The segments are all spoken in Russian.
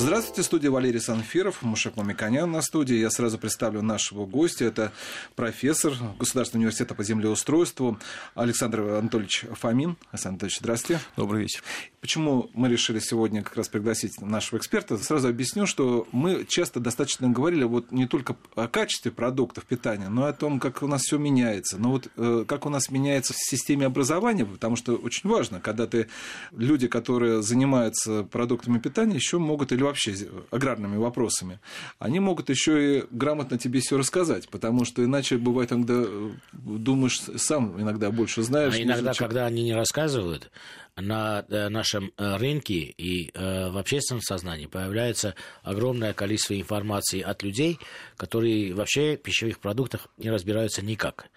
Здравствуйте, студия Валерий Санфиров, Мушек Мамиконян на студии. Я сразу представлю нашего гостя. Это профессор Государственного университета по землеустройству Александр Анатольевич Фомин. Александр Анатольевич, здравствуйте. Добрый вечер. Почему мы решили сегодня как раз пригласить нашего эксперта? Сразу объясню, что мы часто достаточно говорили вот не только о качестве продуктов питания, но и о том, как у нас все меняется. Но вот э, как у нас меняется в системе образования, потому что очень важно, когда ты люди, которые занимаются продуктами питания, еще могут или вообще аграрными вопросами, они могут еще и грамотно тебе все рассказать, потому что иначе бывает, когда э, думаешь, сам иногда больше знаешь. А иногда, чем... когда они не рассказывают, на э, нашем э, рынке и в общественном сознании появляется огромное количество информации от людей, которые вообще в пищевых продуктах не разбираются никак.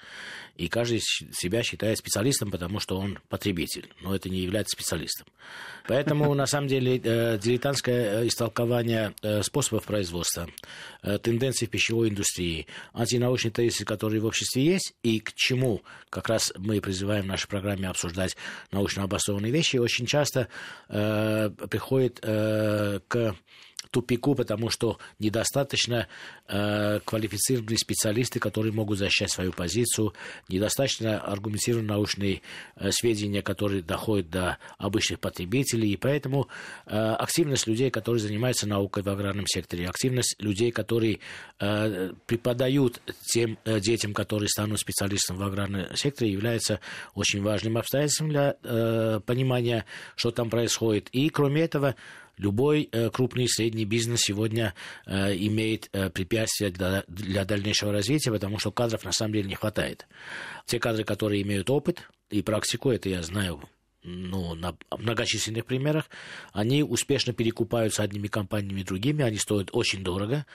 И каждый себя считает специалистом, потому что он потребитель, но это не является специалистом. Поэтому, на самом деле, э, дилетантское э, истолкование э, способов производства, тенденций в пищевой индустрии, антинаучные тезисы, которые в обществе есть, и к чему как раз мы призываем в нашей программе обсуждать научно обоснованные вещи, очень часто приходит к тупику, потому что недостаточно э, квалифицированные специалисты, которые могут защищать свою позицию, недостаточно аргументированные научные э, сведения, которые доходят до обычных потребителей, и поэтому э, активность людей, которые занимаются наукой в аграрном секторе, активность людей, которые э, преподают тем э, детям, которые станут специалистами в аграрном секторе, является очень важным обстоятельством для э, понимания, что там происходит. И кроме этого, Любой э, крупный и средний бизнес сегодня э, имеет э, препятствия для, дальнейшего развития, потому что кадров на самом деле не хватает. Те кадры, которые имеют опыт и практику, это я знаю ну, на многочисленных примерах, они успешно перекупаются одними компаниями другими, они стоят очень дорого,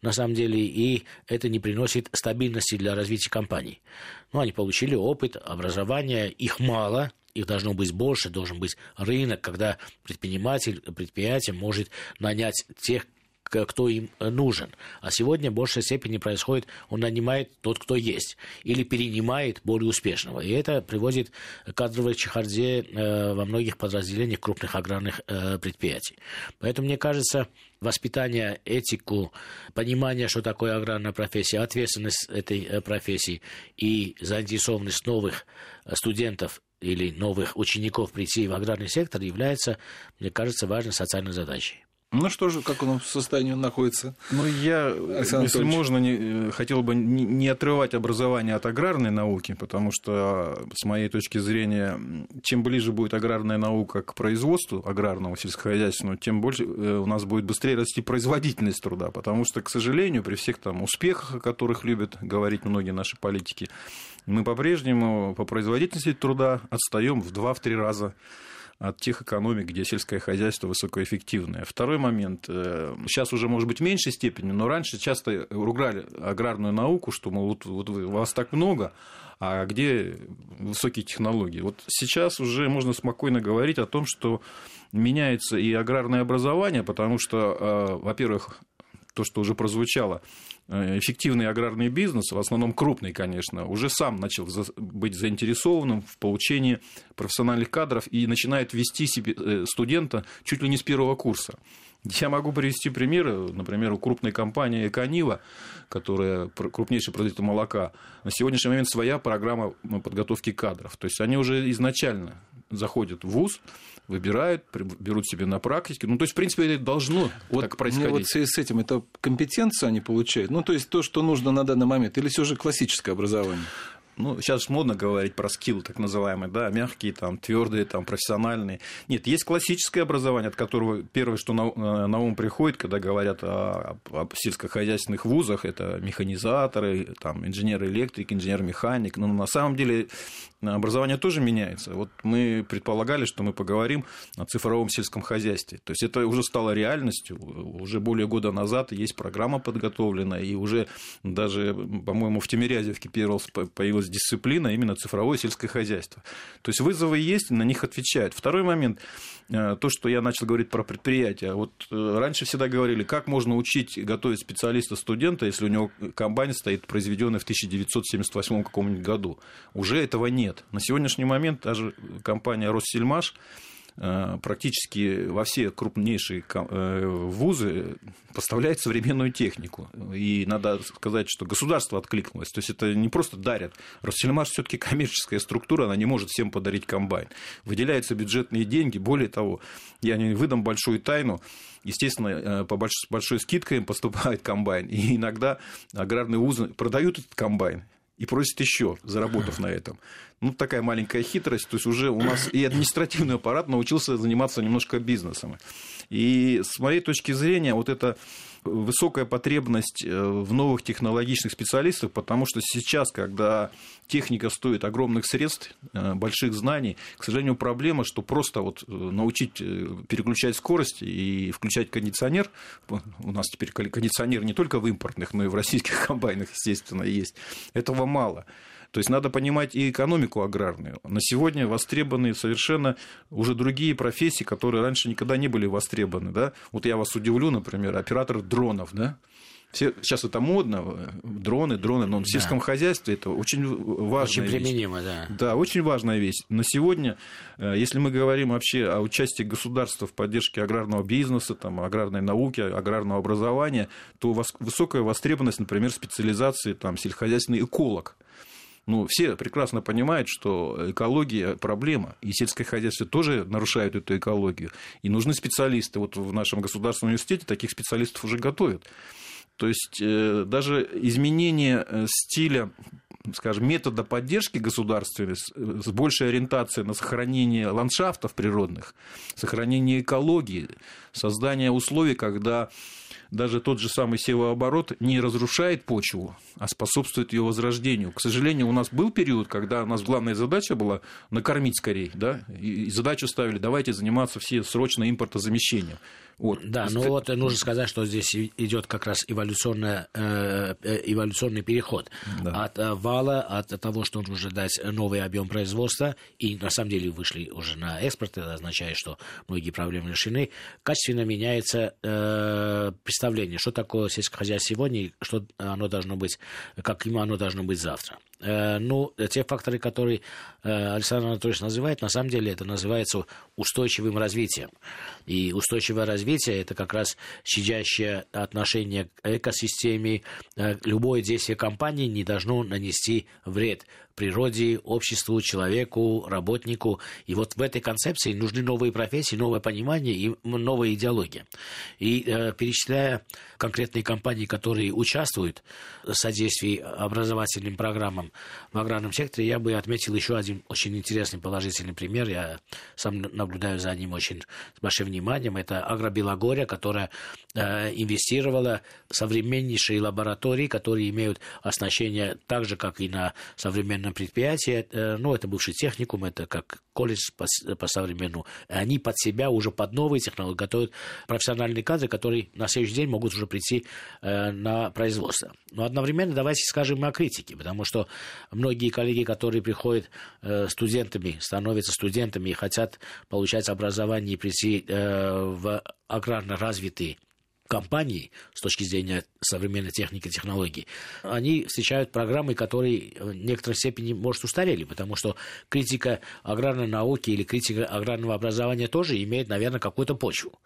на самом деле, и это не приносит стабильности для развития компаний. Ну, они получили опыт, образование, их мало, их должно быть больше, должен быть рынок, когда предприниматель, предприятие может нанять тех, кто им нужен. А сегодня в большей степени происходит, он нанимает тот, кто есть, или перенимает более успешного. И это приводит к кадровой чехарде э, во многих подразделениях крупных аграрных э, предприятий. Поэтому, мне кажется, воспитание, этику, понимание, что такое аграрная профессия, ответственность этой э, профессии и заинтересованность новых студентов или новых учеников прийти в аграрный сектор является, мне кажется, важной социальной задачей. Ну что же, как он в состоянии находится? Ну, я, Александр если можно, не, хотел бы не, не отрывать образование от аграрной науки, потому что, с моей точки зрения, чем ближе будет аграрная наука к производству аграрного, сельскохозяйственного, тем больше э, у нас будет быстрее расти производительность труда, потому что, к сожалению, при всех там успехах, о которых любят говорить многие наши политики, мы по-прежнему по производительности труда отстаем в 2-3 раза от тех экономик, где сельское хозяйство высокоэффективное. Второй момент. Э, сейчас уже, может быть, в меньшей степени, но раньше часто ругали аграрную науку, что, мол, вот, вот вас так много, а где высокие технологии. Вот сейчас уже можно спокойно говорить о том, что меняется и аграрное образование, потому что, э, во-первых, то, что уже прозвучало, Э, эффективный аграрный бизнес, в основном крупный, конечно, уже сам начал быть заинтересованным в получении профессиональных кадров и начинает вести себе э, студента чуть ли не с первого курса. Я могу привести примеры, например, у крупной компании «Эконива», которая крупнейший производитель молока, на сегодняшний момент своя программа подготовки кадров. То есть они уже изначально заходят в ВУЗ, выбирают, берут себе на практике. Ну, то есть, в принципе, это должно вот так происходить. вот в связи с этим это компетенцию они получают? Ну, то есть, то, что нужно на данный момент, или все же классическое образование? Ну, сейчас модно говорить про скилл, так называемый, да, мягкие, там, твердые, там, профессиональные. Нет, есть классическое образование, от которого первое, что на, э, на ум приходит, когда говорят о, о сельскохозяйственных вузах, это механизаторы, там, инженер-электрик, инженер-механик. Но на самом деле образование тоже меняется. Вот мы предполагали, что мы поговорим о цифровом сельском хозяйстве. То есть это уже стало реальностью. Уже более года назад есть программа подготовлена, и уже даже, по-моему, в Тимирязевке появилась дисциплина именно цифровое сельское хозяйство. То есть вызовы есть, на них отвечают. Второй момент, э, то, что я начал говорить про предприятия. Вот э, раньше всегда говорили, как можно учить готовить специалиста студента, если у него комбайн стоит произведенный в 1978 каком-нибудь году. Уже этого нет. На сегодняшний момент даже компания «Россельмаш» практически во все крупнейшие э, вузы поставляет современную технику. И надо сказать, что государство откликнулось. То есть это не просто дарят. Ростельмаш все-таки коммерческая структура, она не может всем подарить комбайн. Выделяются бюджетные деньги. Более того, я не выдам большую тайну. Естественно, э, по большой скидкой им поступает комбайн. И иногда аграрные вузы продают этот комбайн и просит еще, заработав на этом. Ну, такая маленькая хитрость. То есть уже у нас и административный аппарат научился заниматься немножко бизнесом. И с моей точки зрения, вот это высокая потребность э, в новых технологичных специалистах, потому что сейчас, когда техника стоит огромных средств, э, больших знаний, к сожалению, проблема, что просто вот э, научить переключать скорость и включать кондиционер, у нас теперь кондиционер не только в импортных, но и в российских комбайнах, естественно, есть, этого мало. То есть надо понимать и экономику аграрную. На сегодня востребованы совершенно уже другие профессии, которые раньше никогда не были востребованы. Да? Вот я вас удивлю, например, оператор дронов. Да? Все, сейчас это модно, дроны, дроны, но в сельском да. хозяйстве это очень важная очень применимо, вещь. да. Да, очень важная вещь. На сегодня, э, если мы говорим вообще о участии государства в поддержке аграрного бизнеса, там, аграрной науки, аграрного образования, то высокая востребованность, например, специализации там, сельскохозяйственный эколог – ну, все прекрасно понимают, что экология – проблема, и сельское хозяйство тоже нарушает эту экологию. И нужны специалисты. Вот в нашем государственном университете таких специалистов уже готовят. То есть э, даже изменение э, стиля скажем, метода поддержки государственной с большей ориентацией на сохранение ландшафтов природных, сохранение экологии, создание условий, когда даже тот же самый севооборот не разрушает почву, а способствует ее возрождению. К сожалению, у нас был период, когда у нас главная задача была накормить скорее, да, и задачу ставили, давайте заниматься все срочно импортозамещением. Вот. Да, но вот нужно сказать, что здесь идет как раз эволюционный, э, э, эволюционный переход да. от э, вала, от того, что нужно дать новый объем производства, и на самом деле вышли уже на экспорт, это означает, что многие проблемы решены, качественно меняется представление, что такое сельское хозяйство сегодня, и что оно должно быть, каким оно должно быть завтра. Ну, те факторы, которые Александр Анатольевич называет, на самом деле это называется устойчивым развитием. И устойчивое развитие – это как раз щадящее отношение к экосистеме. Э, любое действие компании не должно нанести вред природе, обществу, человеку, работнику. И вот в этой концепции нужны новые профессии, новое понимание и новая идеология. И э, перечисляя конкретные компании, которые участвуют в содействии образовательным программам в аграрном секторе, я бы отметил еще один очень интересный положительный пример. Я сам наблюдаю за ним очень с большим вниманием. Это Агробелогория, которая э, инвестировала в современнейшие лаборатории, которые имеют оснащение так же, как и на современном современном предприятии, э, ну, это бывший техникум, это как колледж по, по современному, они под себя уже под новые технологии готовят профессиональные кадры, которые на следующий день могут уже прийти э, на производство. Но одновременно давайте скажем о критике, потому что многие коллеги, которые приходят э, студентами, становятся студентами и хотят получать образование и прийти в аграрно развитый компаний с точки зрения современной техники и технологий, они встречают программы, которые в некоторой степени, может, устарели, потому что критика аграрной науки или критика аграрного образования тоже имеет, наверное, какую-то почву.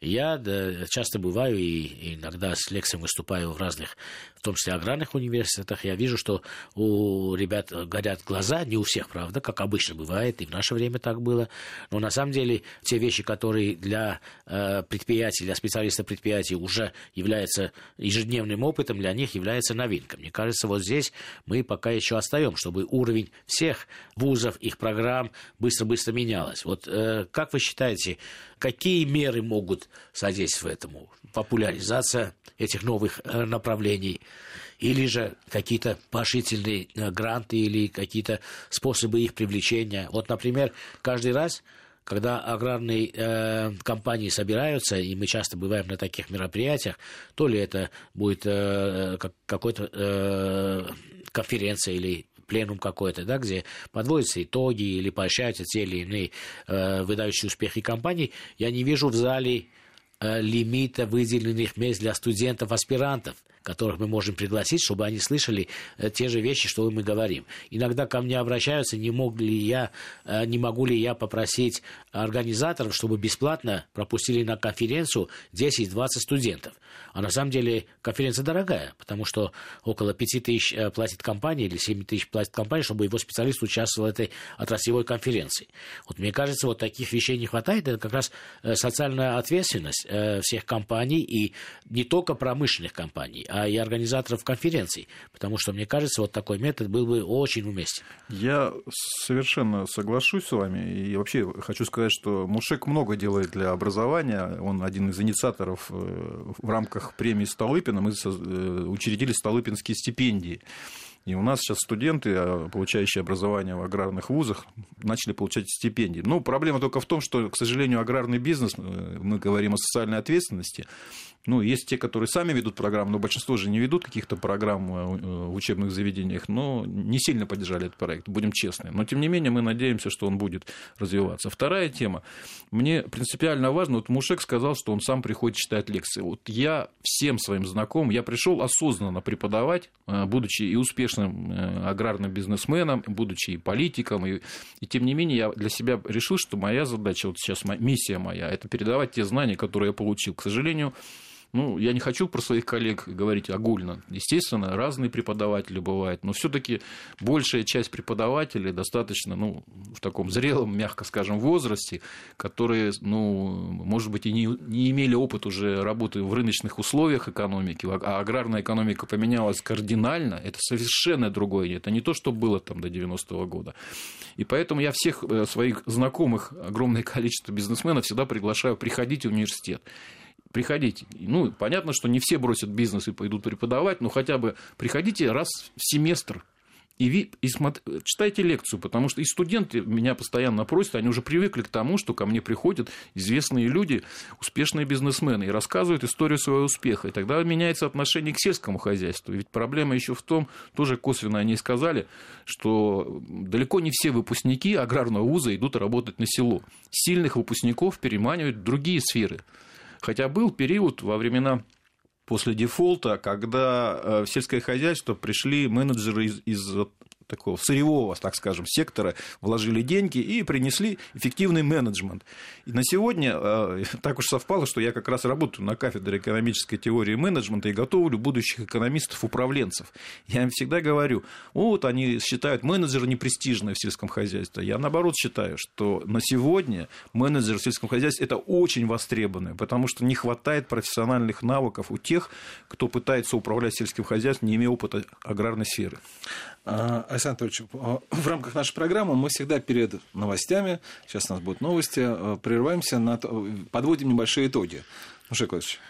Я да, часто бываю и иногда с лекциями выступаю в разных, в том числе аграрных университетах. Я вижу, что у ребят горят глаза, не у всех, правда, как обычно бывает, и в наше время так было. Но на самом деле те вещи, которые для э, предприятий, для специалиста предприятий уже являются ежедневным опытом, для них является новинкой. Мне кажется, вот здесь мы пока еще отстаем, чтобы уровень всех вузов, их программ быстро-быстро менялось. Вот э, как вы считаете, какие меры могут содействовать этому? Популяризация этих новых э, направлений или же какие-то поощрительные э, гранты или какие-то способы их привлечения. Вот, например, каждый раз когда аграрные э, компании собираются, и мы часто бываем на таких мероприятиях, то ли это будет э, как, какой-то э, конференция или пленум какой-то, да, где подводятся итоги или поощряются те или иные э, выдающие успехи компаний, я не вижу в зале э, лимита выделенных мест для студентов-аспирантов которых мы можем пригласить, чтобы они слышали э, те же вещи, что мы говорим. Иногда ко мне обращаются, не, мог ли я, э, не могу ли я попросить организаторов, чтобы бесплатно пропустили на конференцию 10-20 студентов. А на самом деле конференция дорогая, потому что около 5 тысяч э, платит компания или 7 тысяч платит компания, чтобы его специалист участвовал в этой отраслевой конференции. Вот мне кажется, вот таких вещей не хватает. Это как раз социальная ответственность всех компаний и не только промышленных компаний, и организаторов конференций. Потому что, мне кажется, вот такой метод был бы очень уместен. Я совершенно соглашусь с вами. И вообще хочу сказать, что Мушек много делает для образования. Он один из инициаторов э, в рамках премии Столыпина. Мы э, учредили Столыпинские стипендии. И у нас сейчас студенты, а, получающие образование в аграрных вузах, начали получать стипендии. Ну, проблема только в том, что, к сожалению, аграрный бизнес, э, мы говорим о социальной ответственности, ну, есть те, которые сами ведут программу, но большинство же не ведут каких-то программ э, в учебных заведениях, но не сильно поддержали этот проект, будем честны. Но, тем не менее, мы надеемся, что он будет развиваться. Вторая тема. Мне принципиально важно, вот Мушек сказал, что он сам приходит читать лекции. Вот я всем своим знакомым, я пришел осознанно преподавать, э, будучи и успешным э, аграрным бизнесменом, будучи и политиком, и, и тем не менее я для себя решил, что моя задача, вот сейчас миссия моя, это передавать те знания, которые я получил. К сожалению, ну, я не хочу про своих коллег говорить огульно. Естественно, разные преподаватели бывают, но все-таки большая часть преподавателей достаточно, ну, в таком зрелом, мягко скажем, возрасте, которые, ну, может быть, и не, не имели опыт уже работы в рыночных условиях экономики, а аграрная экономика поменялась кардинально, это совершенно другое. Это не то, что было там до 90-го года. И поэтому я всех э, своих знакомых, огромное количество бизнесменов всегда приглашаю приходить в университет приходите. Ну, понятно, что не все бросят бизнес и пойдут преподавать, но хотя бы приходите раз в семестр и, ви, и смотр, читайте лекцию, потому что и студенты меня постоянно просят, они уже привыкли к тому, что ко мне приходят известные люди, успешные бизнесмены, и рассказывают историю своего успеха. И тогда меняется отношение к сельскому хозяйству. Ведь проблема еще в том, тоже косвенно они сказали, что далеко не все выпускники аграрного вуза идут работать на село. Сильных выпускников переманивают другие сферы. Хотя был период во времена после дефолта, когда э, в сельское хозяйство пришли менеджеры из, из такого сырьевого, так скажем, сектора вложили деньги и принесли эффективный менеджмент. И на сегодня э, так уж совпало, что я как раз работаю на кафедре экономической теории менеджмента и готовлю будущих экономистов-управленцев. Я им всегда говорю, вот они считают менеджера непрестижным в сельском хозяйстве. Я наоборот считаю, что на сегодня менеджер в сельском хозяйстве это очень востребованное, потому что не хватает профессиональных навыков у тех, кто пытается управлять сельским хозяйством, не имея опыта аграрной сферы. Александр Анатольевич, а, в рамках нашей программы мы всегда перед новостями, сейчас у нас будут новости, а, прерываемся, на, подводим небольшие итоги. Мушек Владимирович.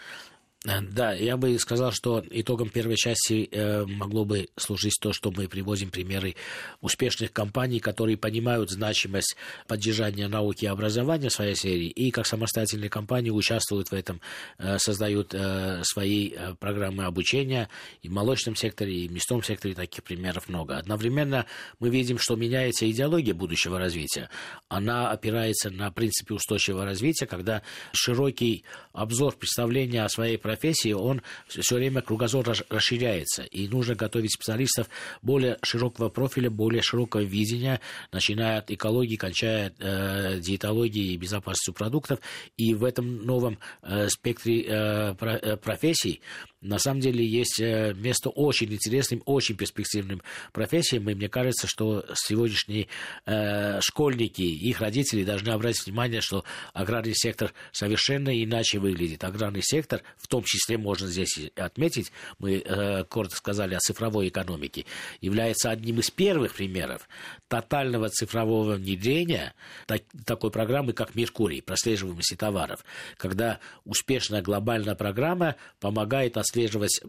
Э, да, я бы сказал, что итогом первой части э, могло бы служить то, что мы приводим примеры успешных компаний, которые понимают значимость поддержания науки и образования в своей сфере, и как самостоятельные компании участвуют в этом, э, создают свои программы обучения и в молочном секторе, и в мясном секторе таких примеров много. Одновременно мы видим, что меняется идеология будущего развития. Она опирается на принципе устойчивого развития, когда широкий обзор представления о своей профессии профессии, он все время кругозор расширяется. И нужно готовить специалистов более широкого профиля, более широкого видения, начиная от экологии, кончая э, диетологией и безопасностью продуктов. И в этом новом э, спектре э, э профессий на самом деле есть э, место очень интересным, очень перспективным профессиям, и мне кажется, что сегодняшние э, школьники, их родители должны обратить внимание, что аграрный сектор совершенно иначе выглядит. Аграрный сектор, в том числе можно здесь отметить, мы э, коротко сказали о цифровой экономике, является одним из первых примеров тотального цифрового внедрения так, такой программы, как Меркурий, прослеживаемости товаров, когда успешная глобальная программа помогает отслеживать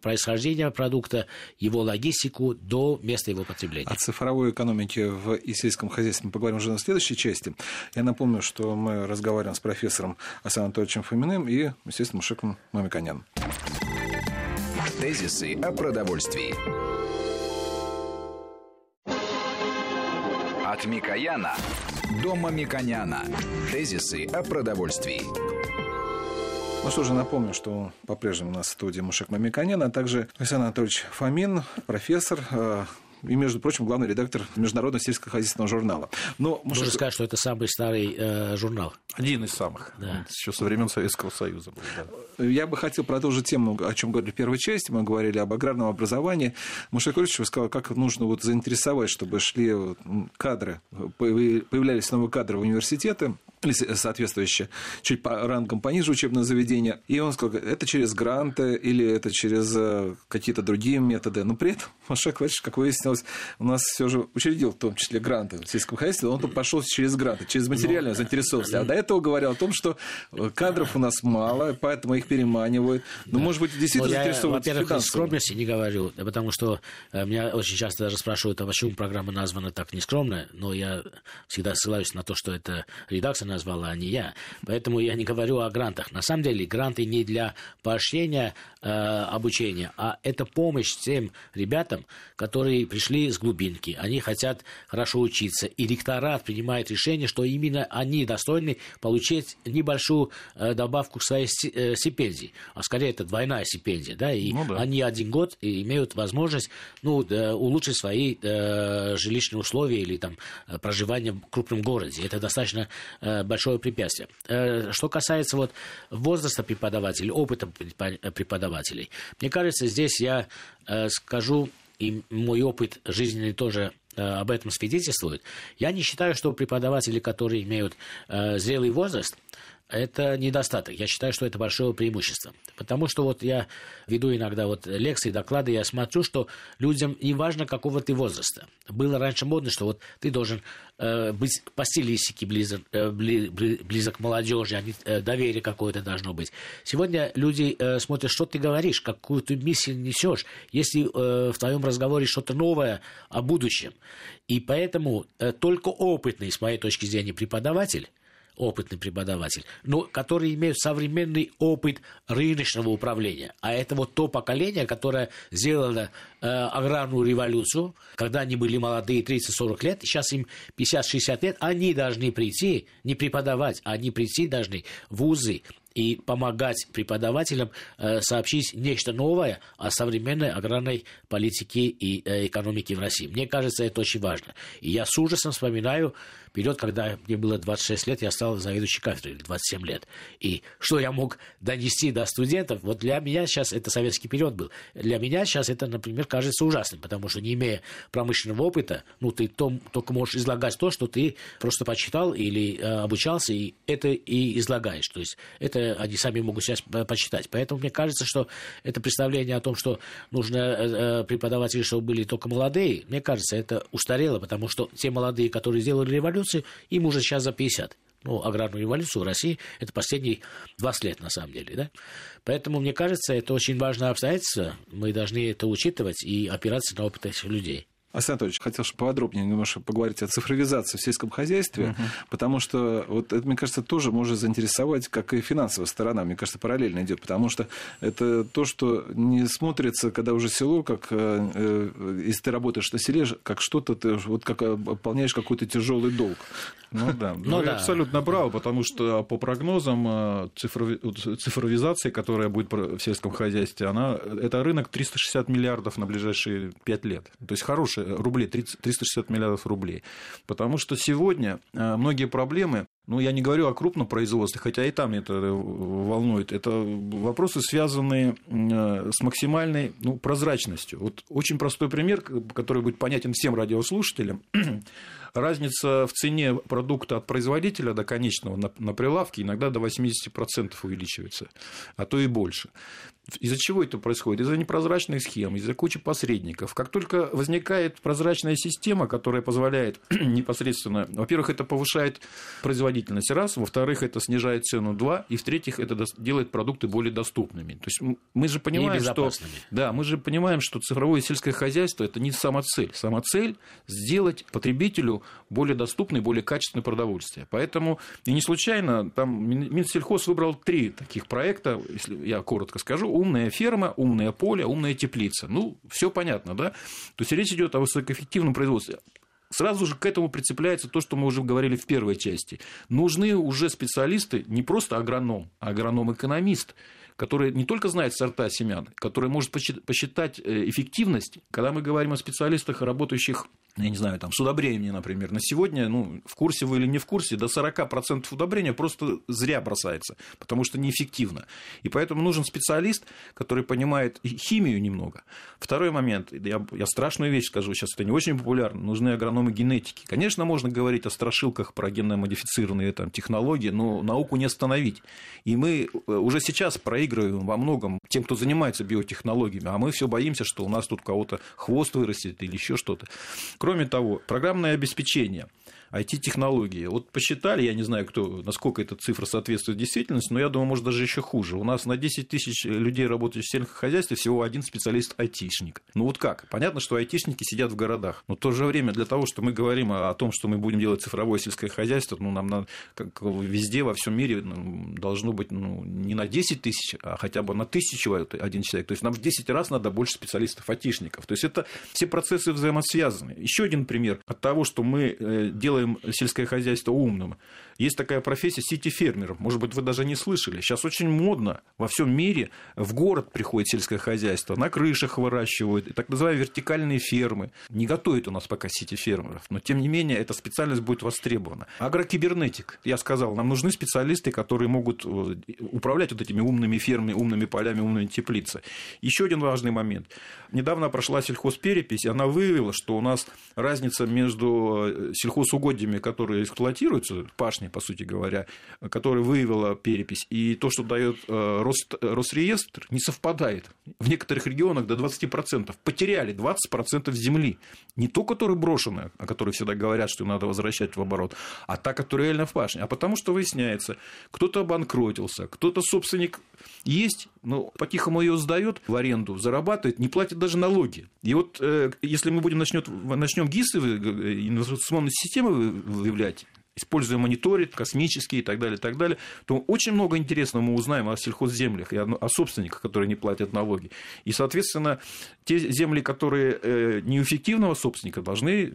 происхождение продукта, его логистику до места его потребления. О цифровой экономике в сельском хозяйстве мы поговорим уже на следующей части. Я напомню, что мы разговариваем с профессором Асаном Анатольевичем Фоминым и, естественно, Мушеком Мамиканян. Тезисы о продовольствии. От Микояна до Мамиконяна. Тезисы о продовольствии. Ну что же, напомню, что по-прежнему у нас в студии Мушек Мамиконян, а также Александр Анатольевич Фомин, профессор, э, и, между прочим, главный редактор Международного сельскохозяйственного журнала. Но, Можно может... сказать, что это самый старый э, журнал. Один из самых. Да. Еще со времен Советского Союза был. Да. Я бы хотел продолжить тему, о чем говорили в первой части. Мы говорили об аграрном образовании. Мушек Ильич сказал, как нужно вот заинтересовать, чтобы шли кадры, появлялись новые кадры в университеты или соответствующие, чуть по рангам пониже учебное заведение. И он сказал, это через гранты или это через э, какие-то другие методы. Но при этом Машек Владимирович, как выяснилось, у нас все же учредил в том числе гранты в сельском хозяйстве, он пошел через гранты, через материальную ну, заинтересованность. А до этого говорил о том, что э, кадров у нас мало, поэтому их переманивают. Ну, да. может быть, действительно ну, заинтересованы. Во-первых, из скромности не говорю, потому что э, меня очень часто даже спрашивают, а почему программа названа так нескромно, но я всегда ссылаюсь на то, что это редакция назвала, а не я. Поэтому я не говорю о грантах. На самом деле гранты не для поощрения э, обучения, а это помощь тем ребятам, которые пришли с глубинки. Они хотят хорошо учиться. И ректорат принимает решение, что именно они достойны получить небольшую э, добавку к своей э, стипендии. А скорее это двойная стипендия. Да? И ну, да. они один год имеют возможность ну, улучшить свои э, жилищные условия или там, проживание в крупном городе. Это достаточно большое препятствие. Что касается вот возраста преподавателей, опыта преподавателей, мне кажется, здесь я скажу, и мой опыт жизненный тоже э, об этом свидетельствует. Я не считаю, что преподаватели, которые имеют зрелый возраст, это недостаток. Я считаю, что это большое преимущество. Потому что вот я веду иногда вот лекции, доклады, я смотрю, что людям не важно, какого ты возраста. Было раньше модно, что вот ты должен э, быть по стилистике близок, э, близок к молодежи, а не, э, доверие какое-то должно быть. Сегодня люди э, смотрят, что ты говоришь, какую ты миссию несешь, если э, в твоем разговоре что-то новое о будущем. И поэтому э, только опытный, с моей точки зрения, преподаватель опытный преподаватель, но которые имеют современный опыт рыночного управления. А это вот то поколение, которое сделало э, аграрную революцию, когда они были молодые, 30-40 лет, сейчас им 50-60 лет, они должны прийти, не преподавать, они прийти должны в вузы, и помогать преподавателям э, сообщить нечто новое о современной аграрной политике и э, экономике в России. Мне кажется, это очень важно. И я с ужасом вспоминаю период, когда мне было 26 лет, я стал заведующим кафедрой, 27 лет. И что я мог донести до студентов, вот для меня сейчас это советский период был. Для меня сейчас это, например, кажется ужасным, потому что не имея промышленного опыта, ну, ты том, только можешь излагать то, что ты просто почитал или э, обучался, и это и излагаешь. То есть это они сами могут сейчас почитать. Поэтому мне кажется, что это представление о том, что нужно э, э преподаватели, чтобы были только молодые, мне кажется, это устарело, потому что те молодые, которые сделали революцию, революции, им уже сейчас за 50. Ну, аграрную революцию в России это последние 20 лет, на самом деле, да? Поэтому, мне кажется, это очень важное обстоятельство. Мы должны это учитывать и опираться на опыт этих людей. Александр Анатольевич, хотел чтобы подробнее немножко поговорить о цифровизации в сельском хозяйстве, uh-huh. потому что вот это, мне кажется, тоже может заинтересовать, как и финансовая сторона, мне кажется, параллельно идет, потому что это то, что не смотрится, когда уже село, как э, э если ты работаешь на селе, как что-то ты вот как выполняешь какой-то тяжелый долг. Ну да, ну, ну да. абсолютно право, потому что по прогнозам э, цифровизации, которая будет в сельском хозяйстве, она это рынок 360 миллиардов на ближайшие 5 лет. То есть хороший рублей, 30, 360 миллиардов рублей. Потому что сегодня э, многие проблемы, ну, я не говорю о крупном производстве, хотя и там это волнует, это вопросы, связанные э, с максимальной ну, прозрачностью. Вот очень простой пример, который будет понятен всем радиослушателям. Разница в цене продукта от производителя до конечного на, на прилавке иногда до 80% увеличивается, а то и больше. Из-за чего это происходит? Из-за непрозрачных схем, из-за кучи посредников. Как только возникает прозрачная система, которая позволяет непосредственно, во-первых, это повышает производительность раз, во-вторых, это снижает цену два, и в-третьих, это делает продукты более доступными. То есть мы же понимаем, что да, мы же понимаем, что цифровое сельское хозяйство это не сама цель. Сама цель сделать потребителю более доступное, более качественное продовольствие. Поэтому и не случайно там Минсельхоз выбрал три таких проекта, если я коротко скажу умная ферма, умное поле, умная теплица. Ну, все понятно, да? То есть речь идет о высокоэффективном производстве. сразу же к этому прицепляется то, что мы уже говорили в первой части. Нужны уже специалисты, не просто агроном, а агроном-экономист, который не только знает сорта семян, который может посчитать э, эффективность. Когда мы говорим о специалистах, работающих я не знаю, там, с удобрениями, например, на сегодня, ну, в курсе вы или не в курсе, до 40% удобрения просто зря бросается, потому что неэффективно. И поэтому нужен специалист, который понимает химию немного. Второй момент, я, я страшную вещь скажу, сейчас это не очень популярно, нужны агрономы генетики. Конечно, можно говорить о страшилках про генно-модифицированные там, технологии, но науку не остановить. И мы э, уже сейчас проигрываем во многом тем, кто занимается биотехнологиями, а мы все боимся, что у нас тут кого-то хвост вырастет или еще что-то. Кроме того, программное обеспечение – IT-технологии. Вот посчитали, я не знаю, кто, насколько эта цифра соответствует действительности, но я думаю, может, даже еще хуже. У нас на 10 тысяч людей, работающих в сельскохозяйстве, всего один специалист-айтишник. Ну вот как? Понятно, что айтишники сидят в городах, но в то же время для того, что мы говорим о том, что мы будем делать цифровое сельское хозяйство, ну, нам надо, как везде, во всем мире ну, должно быть ну, не на 10 тысяч, а хотя бы на тысячу один человек. То есть нам в 10 раз надо больше специалистов-айтишников. То есть это все процессы взаимосвязаны. Еще один пример от того, что мы э, делаем делаем сельское хозяйство умным. Есть такая профессия сити-фермеров. Может быть, вы даже не слышали. Сейчас очень модно во всем мире в город приходит сельское хозяйство, на крышах выращивают, так называемые вертикальные фермы. Не готовят у нас пока сити-фермеров, но тем не менее эта специальность будет востребована. Агрокибернетик. Я сказал, нам нужны специалисты, которые могут э, управлять вот этими умными фермами, умными полями, умными теплицами. Еще один важный момент. Недавно прошла сельхозперепись, и она выявила, что у нас разница между э, сельхозугодьями, которые эксплуатируются, пашни, по сути говоря, которая выявила перепись, и то, что дает э, Рос, Росреестр, не совпадает. В некоторых регионах до 20%. Потеряли 20% земли. Не то, которая брошенная, о которой всегда говорят, что надо возвращать в оборот, а та, которая реально в пашне. А потому что выясняется, кто-то обанкротился, кто-то собственник есть, но по-тихому ее сдает в аренду, зарабатывает, не платит даже налоги. И вот э, если мы будем начнем, начнем ГИСы, э, инвестиционные системы выявлять, используя мониторинг космический и так далее, и так далее, то очень много интересного мы узнаем о сельхозземлях и о собственниках, которые не платят налоги. И, соответственно, те земли, которые э, неэффективного собственника, должны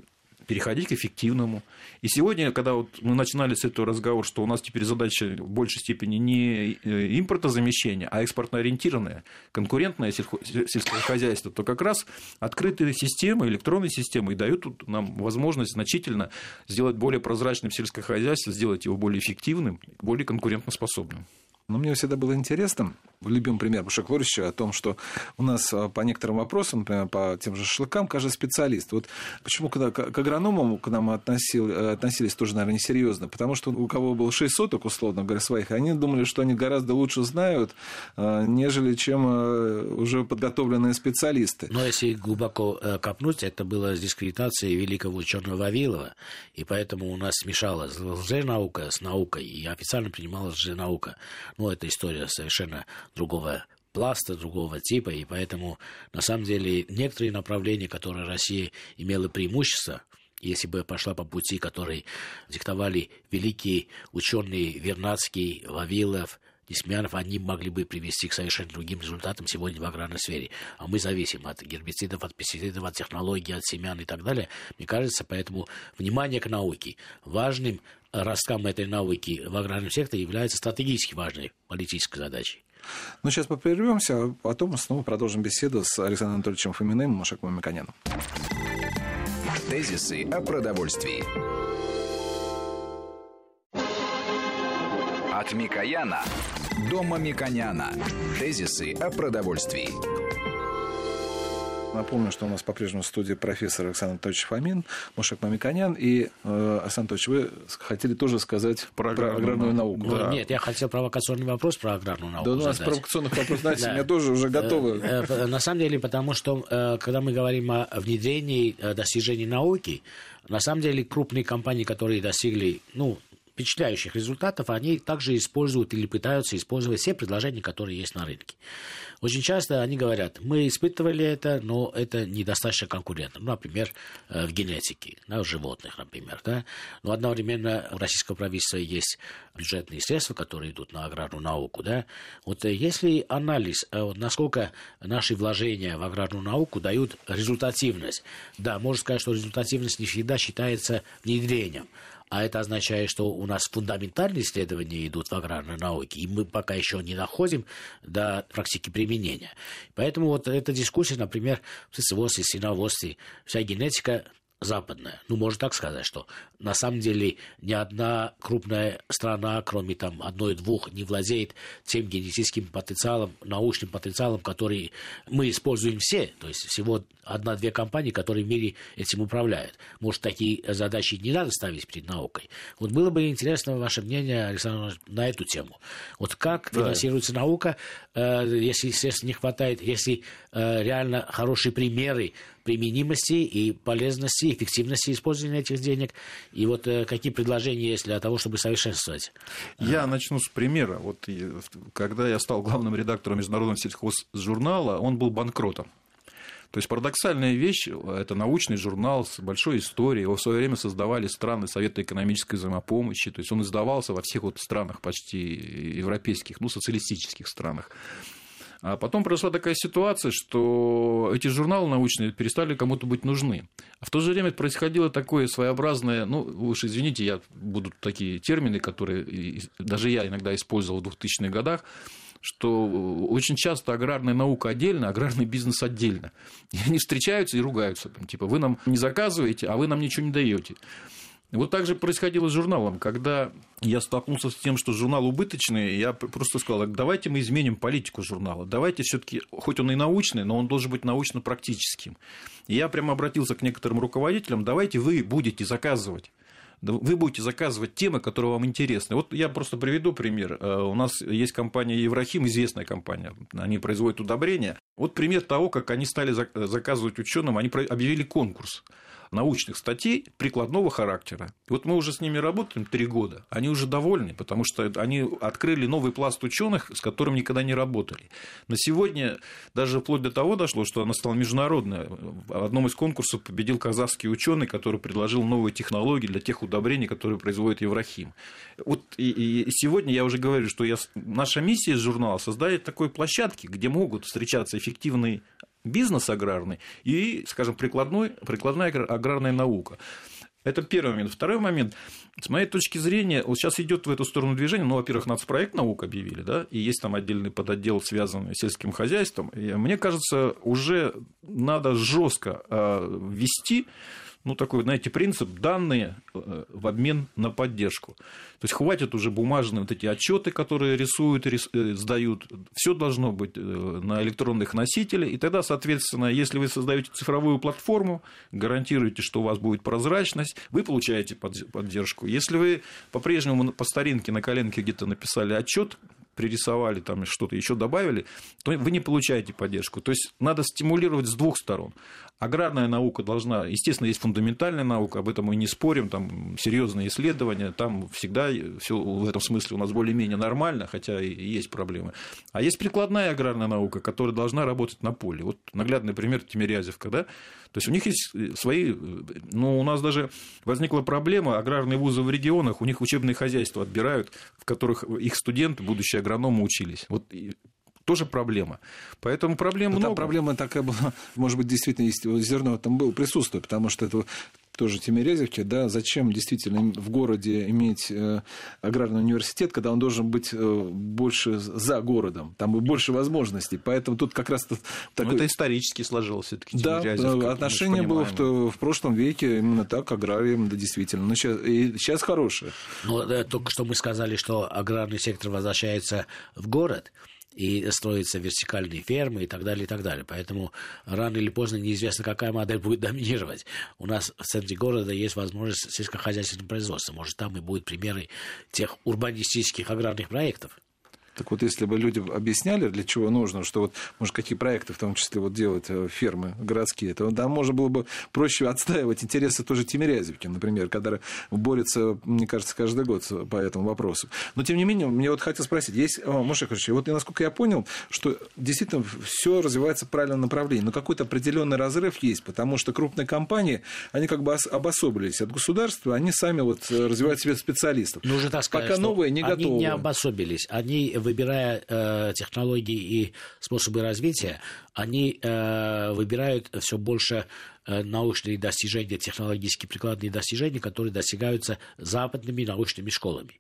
переходить к эффективному. И сегодня, когда вот мы начинали с этого разговора, что у нас теперь задача в большей степени не э, импортозамещение, а экспортно-ориентированное, конкурентное сельское хозяйство, то как раз открытые системы, электронные системы и дают нам возможность значительно сделать более прозрачным сельское хозяйство, сделать его более эффективным, более конкурентоспособным. Но мне всегда было интересно, любимый пример Бушек Лорища, о том, что у нас а, по некоторым вопросам, например, по тем же шашлыкам, каждый специалист. Вот почему когда к агрономам к нам относил, э, относились тоже, наверное, несерьезно, потому что у кого было 6 соток, условно говоря, своих, они думали, что они гораздо лучше знают, а, нежели чем а, уже подготовленные специалисты. Но если глубоко э, копнуть, это было с дискредитацией великого ученого Вавилова, и поэтому у нас смешалась лженаука с наукой, и официально принималась лженаука. Ну, это история совершенно другого пласта, другого типа, и поэтому, на самом деле, некоторые направления, которые Россия имела преимущество, если бы пошла по пути, который диктовали великие ученые Вернадский, Вавилов, Несмеянов, они могли бы привести к совершенно другим результатам сегодня в аграрной сфере. А мы зависим от гербицидов, от пестицидов, от технологий, от семян и так далее. Мне кажется, поэтому внимание к науке. Важным росткам этой науки в аграрном секторе является стратегически важной политической задачей. Ну, сейчас мы прервемся, а потом снова продолжим беседу с Александром Анатольевичем Фоминым и Машаком Миконяном. Тезисы о продовольствии. От Микояна до Мамиконяна. Тезисы о продовольствии. Напомню, что у нас по-прежнему в студии профессор Александр Анатольевич Фомин, Мушек Мамиконян. И, э, Александр Анатольевич, вы хотели тоже сказать про, про аграрную науку. Да. Нет, я хотел провокационный вопрос про аграрную науку Да, у нас задать. провокационных вопросов, знаете, у меня тоже уже готовы. Э, э, на самом деле, потому что, когда мы говорим о внедрении достижений науки, на самом деле крупные компании, которые достигли, ну, впечатляющих результатов, они также используют или пытаются использовать все предложения, которые есть на рынке. Очень часто они говорят, мы испытывали это, но это недостаточно конкурентно. Ну, например, э, в генетике, да, животных, например. Да? Но одновременно у российского правительства есть бюджетные средства, которые идут на аграрную науку. Да? Вот э, если анализ, э, насколько наши вложения в аграрную науку дают результативность, да, можно сказать, что результативность не всегда считается внедрением а это означает, что у нас фундаментальные исследования идут в аграрной науке, и мы пока еще не находим до практики применения. Поэтому вот эта дискуссия, например, в сысоводстве, свиноводстве, вся генетика западная. Ну, можно так сказать, что на самом деле ни одна крупная страна, кроме там одной-двух, не владеет тем генетическим потенциалом, научным потенциалом, который мы используем все. То есть всего одна-две компании, которые в мире этим управляют. Может, такие задачи не надо ставить перед наукой. Вот было бы интересно ваше мнение, Александр, на эту тему. Вот как да. финансируется наука, э, если, естественно, не хватает, если э, реально хорошие примеры применимости и полезности, эффективности использования этих денег. И вот э, какие предложения есть для того, чтобы совершенствовать? Я начну с примера. Вот когда я стал главным редактором международного сельхозжурнала, он был банкротом. То есть парадоксальная вещь, это научный журнал с большой историей, его в свое время создавали страны Совета экономической взаимопомощи, то есть он издавался во всех вот странах почти европейских, ну, социалистических странах. А потом произошла такая ситуация, что эти журналы научные перестали кому-то быть нужны. А в то же время происходило такое своеобразное, ну, уж извините, я буду такие термины, которые даже я иногда использовал в 2000-х годах, что очень часто аграрная наука отдельно, аграрный бизнес отдельно. И они встречаются и ругаются. Там, типа, вы нам не заказываете, а вы нам ничего не даете. Вот так же происходило с журналом. Когда я столкнулся с тем, что журнал убыточный, я просто сказал, давайте мы изменим политику журнала. Давайте все таки хоть он и научный, но он должен быть научно-практическим. И я прямо обратился к некоторым руководителям, давайте вы будете заказывать вы будете заказывать темы, которые вам интересны. Вот я просто приведу пример. Э, у нас есть компания Еврахим, известная компания, они производят удобрения. Вот пример того, как они стали заказывать ученым, они объявили конкурс научных статей прикладного характера. И вот мы уже с ними работаем три года, они уже довольны, потому что они открыли новый пласт ученых, с которым никогда не работали. На сегодня даже вплоть до того дошло, что она стала международной. В одном из конкурсов победил казахский ученый, который предложил новые технологии для тех удобрений, которые производит Еврахим. Вот и, и сегодня я уже говорю, что я, наша миссия из журнала создать такой площадки, где могут встречаться эффективные бизнес аграрный и, скажем, прикладной, прикладная аграрная наука. Это первый момент. Второй момент. С моей точки зрения, вот сейчас идет в эту сторону движение. Ну, во-первых, нацпроект наук объявили, да, и есть там отдельный подотдел, связанный с сельским хозяйством. И мне кажется, уже надо жестко а, ввести ну, такой, знаете, принцип данные э, в обмен на поддержку. То есть хватит уже бумажные вот эти отчеты, которые рисуют, рис, э, сдают. Все должно быть э, на электронных носителях. И тогда, соответственно, если вы создаете цифровую платформу, гарантируете, что у вас будет прозрачность, вы получаете поддержку. Если вы по-прежнему по старинке на коленке где-то написали отчет, пририсовали, там что-то еще добавили, то вы не получаете поддержку. То есть надо стимулировать с двух сторон. Аграрная наука должна, естественно, есть фундаментальная наука, об этом мы не спорим, там серьезные исследования, там всегда все в этом смысле у нас более-менее нормально, хотя и есть проблемы. А есть прикладная аграрная наука, которая должна работать на поле. Вот наглядный пример Тимирязевка, да? То есть у них есть свои, ну, у нас даже возникла проблема, аграрные вузы в регионах, у них учебные хозяйства отбирают, в которых их студенты, будущие агрономы, учились. Вот тоже проблема. Поэтому проблем Но много. Там проблема такая была, может быть, действительно есть зерно там было, присутствует, потому что это тоже Тимирязевке, да, зачем действительно в городе иметь э, аграрный университет, когда он должен быть э, больше за городом, там больше возможностей. Поэтому тут как раз такой... это исторически сложилось все-таки Да, отношение было в, в прошлом веке именно так, аграрием, да, действительно. Но сейчас, и сейчас хорошее. Ну, да, только что мы сказали, что аграрный сектор возвращается в город, и строятся вертикальные фермы и так далее, и так далее. Поэтому рано или поздно неизвестно, какая модель будет доминировать. У нас в центре города есть возможность сельскохозяйственного производства. Может, там и будут примеры тех урбанистических аграрных проектов. Так вот, если бы люди объясняли, для чего нужно, что вот, может, какие проекты в том числе вот делать э, фермы городские, то там можно было бы проще отстаивать интересы тоже Тимирязевки, например, когда борется, мне кажется, каждый год по этому вопросу. Но, тем не менее, мне вот хотел спросить, есть, Маша Ильич, вот насколько я понял, что действительно все развивается в правильном направлении, но какой-то определенный разрыв есть, потому что крупные компании, они как бы обособились от государства, они сами вот э, развивают себе специалистов. Нужно так сказать, Пока новые не готовы. Они не обособились, они выбирая э, технологии и способы развития, они э, выбирают все больше э, научные достижения, технологические прикладные достижения, которые достигаются западными научными школами.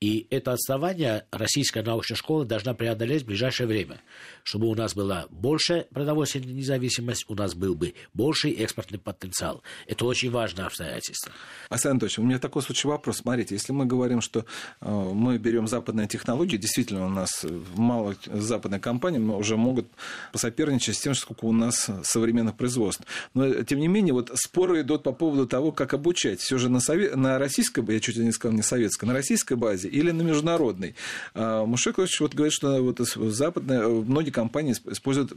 И это отставание российская научная школа должна преодолеть в ближайшее время, чтобы у нас была большая продовольственная независимость, у нас был бы больший экспортный потенциал. Это очень важное обстоятельство. Асен Анатольевич, у меня такой случай вопрос. Смотрите, если мы говорим, что э, мы берем западные технологии, действительно у нас мало западных компаний уже могут посоперничать с тем, сколько у нас современных производств. Но, тем не менее, вот споры идут по поводу того, как обучать. Все же на, сове... на российской, я чуть не сказал, не советской, на российской базе или на международной. А, Мушекович вот говорит, что вот западные, многие компании используют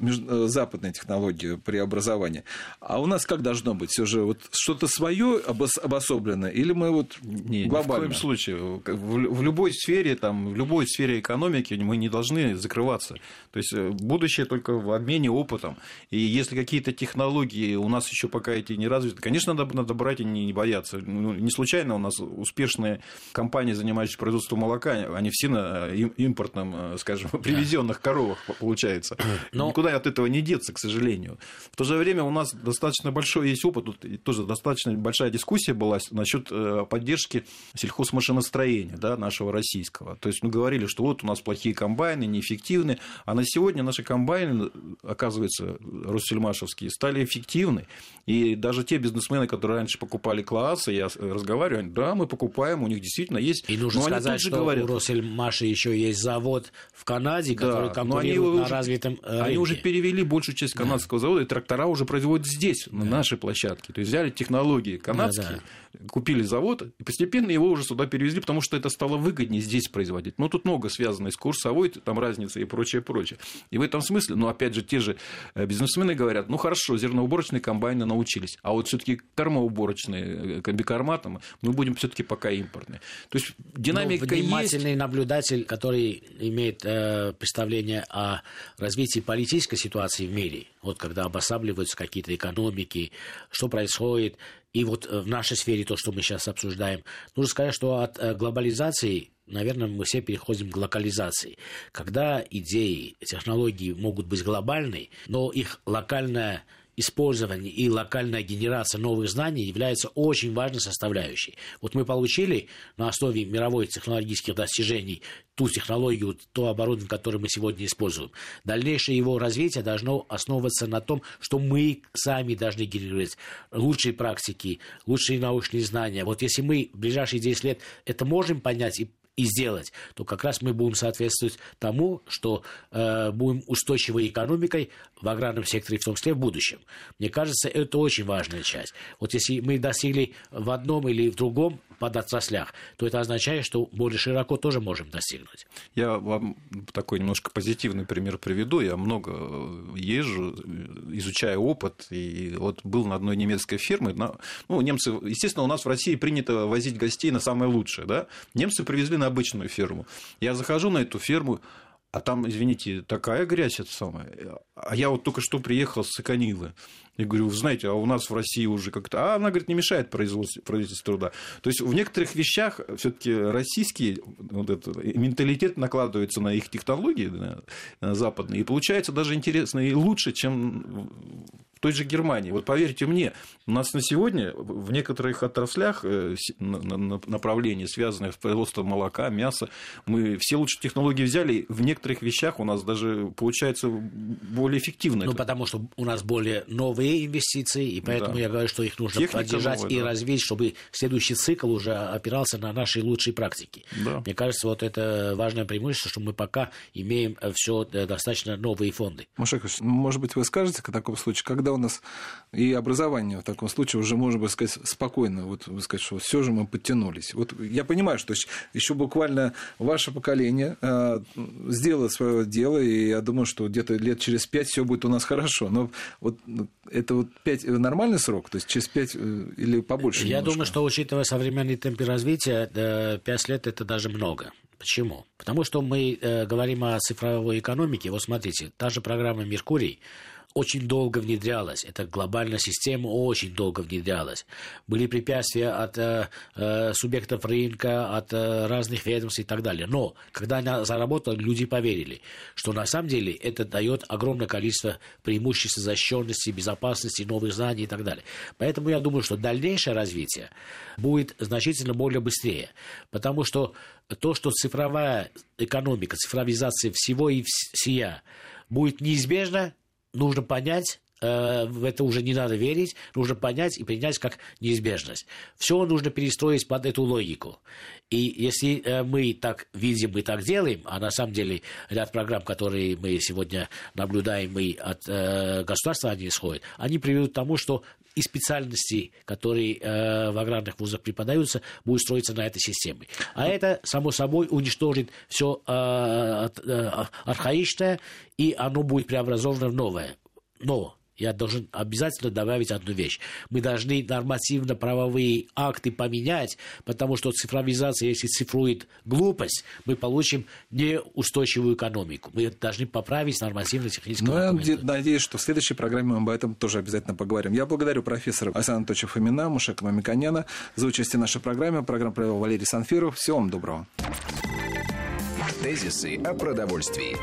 западные технологии при образовании. А у нас как должно быть? Все же вот что-то свое обособленное или мы вот не, глобально? Ни в коем случае. В любой сфере, там, в любой сфере экономики мы не должны закрываться. То есть э, будущее только в обмене опытом. И если какие-то технологии у нас еще пока эти не развиты, конечно, надо, надо брать и не бояться. Ну, не случайно у нас успешные компании, занимающиеся производством производству молока, они все на импортном, э, скажем, привезенных коровах, получается. Но... Никуда от этого не деться, к сожалению. В то же время у нас достаточно большой есть опыт, тут тоже достаточно большая дискуссия была насчет э, поддержки сельхозмашиностроения да, нашего российского. То есть мы говорили, что вот у нас плохие комбайны, неэффективны, а на сегодня наши комбайны, оказывается, россельмашевские, стали эффективны. И даже те бизнесмены, которые раньше покупали классы, я разговариваю, да, мы покупаем, у них действительно есть... И нужно сказать, сказать, что говорят. у Россельмаши еще есть завод в Канаде, да, который конкурирует на уже, развитом рынке. Они уже перевели большую часть канадского да. завода, и трактора уже производят здесь, да. на нашей площадке. То есть взяли технологии канадские, да, да. купили завод, и постепенно его уже сюда перевезли, потому что это стало выгоднее здесь производить. Но тут много связано с курсовой там разницей и прочее, прочее. И в этом смысле, ну, опять же, те же э, бизнесмены говорят, ну, хорошо, зерноуборочные комбайны научились, а вот все таки термоуборочные э, комбикарматом мы будем все таки пока импортные. То есть динамика внимательный есть. наблюдатель, который имеет э, представление о развитии политической ситуации в мире, вот когда обосабливаются какие-то экономики, что происходит, и вот э, в нашей сфере то, что мы сейчас обсуждаем, нужно сказать, что от э, глобализации наверное, мы все переходим к локализации. Когда идеи, технологии могут быть глобальны, но их локальная использование и локальная генерация новых знаний является очень важной составляющей. Вот мы получили на основе мировых технологических достижений ту технологию, то оборудование, которое мы сегодня используем. Дальнейшее его развитие должно основываться на том, что мы сами должны генерировать лучшие практики, лучшие научные знания. Вот если мы в ближайшие 10 лет это можем понять и и сделать, то как раз мы будем соответствовать тому, что э, будем устойчивой экономикой в аграрном секторе, в том числе в будущем. Мне кажется, это очень важная часть. Вот если мы достигли в одном или в другом подотраслях, то это означает, что более широко тоже можем достигнуть. Я вам такой немножко позитивный пример приведу. Я много э, езжу, изучаю опыт, и вот был на одной немецкой ферме. Ну, немцы, естественно, у нас в России принято возить гостей на самое лучшее, да? Немцы привезли на обычную ферму. Я захожу на эту ферму, а там, извините, такая грязь это самое. А я вот только что приехал с Саканилы. И говорю, вы знаете, а у нас в России уже как-то... А она, говорит, не мешает производству труда. То есть в некоторых вещах все таки российский вот этот, менталитет накладывается на их технологии да, западные. И получается даже интересно и лучше, чем в той же Германии. Вот поверьте мне, у нас на сегодня в некоторых отраслях э, направлений, связанных с производством молока, мяса, мы все лучшие технологии взяли, в некоторых вещах у нас даже получается более эффективно. Ну, потому что у нас более новые инвестиции, и поэтому да. я говорю, что их нужно Техника поддержать новая, и да. развить, чтобы следующий цикл уже опирался на наши лучшие практики. Да. Мне кажется, вот это важное преимущество, что мы пока имеем все э, достаточно новые фонды. Машекович, может быть, вы скажете, в таком случае, когда у нас и образование в таком случае уже можно бы сказать спокойно, вот сказать, что все же мы подтянулись. Вот я понимаю, что еще буквально ваше поколение э, сделало свое дело, и я думаю, что где-то лет через пять все будет у нас хорошо. Но вот это вот пять нормальный срок, то есть через пять э, или побольше? Я немножко? думаю, что учитывая современные темпы развития, э, пять лет это даже много. Почему? Потому что мы э, говорим о цифровой экономике. Вот смотрите, та же программа «Меркурий», очень долго внедрялась. Эта глобальная система очень долго внедрялась. Были препятствия от э, э, субъектов рынка, от э, разных ведомств и так далее. Но когда она заработала, люди поверили, что на самом деле это дает огромное количество преимуществ защищенности, безопасности, новых знаний и так далее. Поэтому я думаю, что дальнейшее развитие будет значительно более быстрее. Потому что то, что цифровая экономика, цифровизация всего и всея будет неизбежна, нужно понять, э, в это уже не надо верить, нужно понять и принять как неизбежность. Все нужно перестроить под эту логику. И если э, мы так видим и так делаем, а на самом деле ряд программ, которые мы сегодня наблюдаем и от э, государства они исходят, они приведут к тому, что и специальности, которые э, в аграрных вузах преподаются, будут строиться на этой системе. А это, само собой, уничтожит все э, э, архаичное, и оно будет преобразовано в новое. Но я должен обязательно добавить одну вещь. Мы должны нормативно-правовые акты поменять, потому что цифровизация, если цифрует глупость, мы получим неустойчивую экономику. Мы должны поправить нормативно-технические Ну, я надеюсь, что в следующей программе мы об этом тоже обязательно поговорим. Я благодарю профессора Александра Анатольевича Фомина, Мушека Мамиканяна за участие в нашей программе. Программу провел Валерий Санфиров. Всего вам доброго. Тезисы о продовольствии.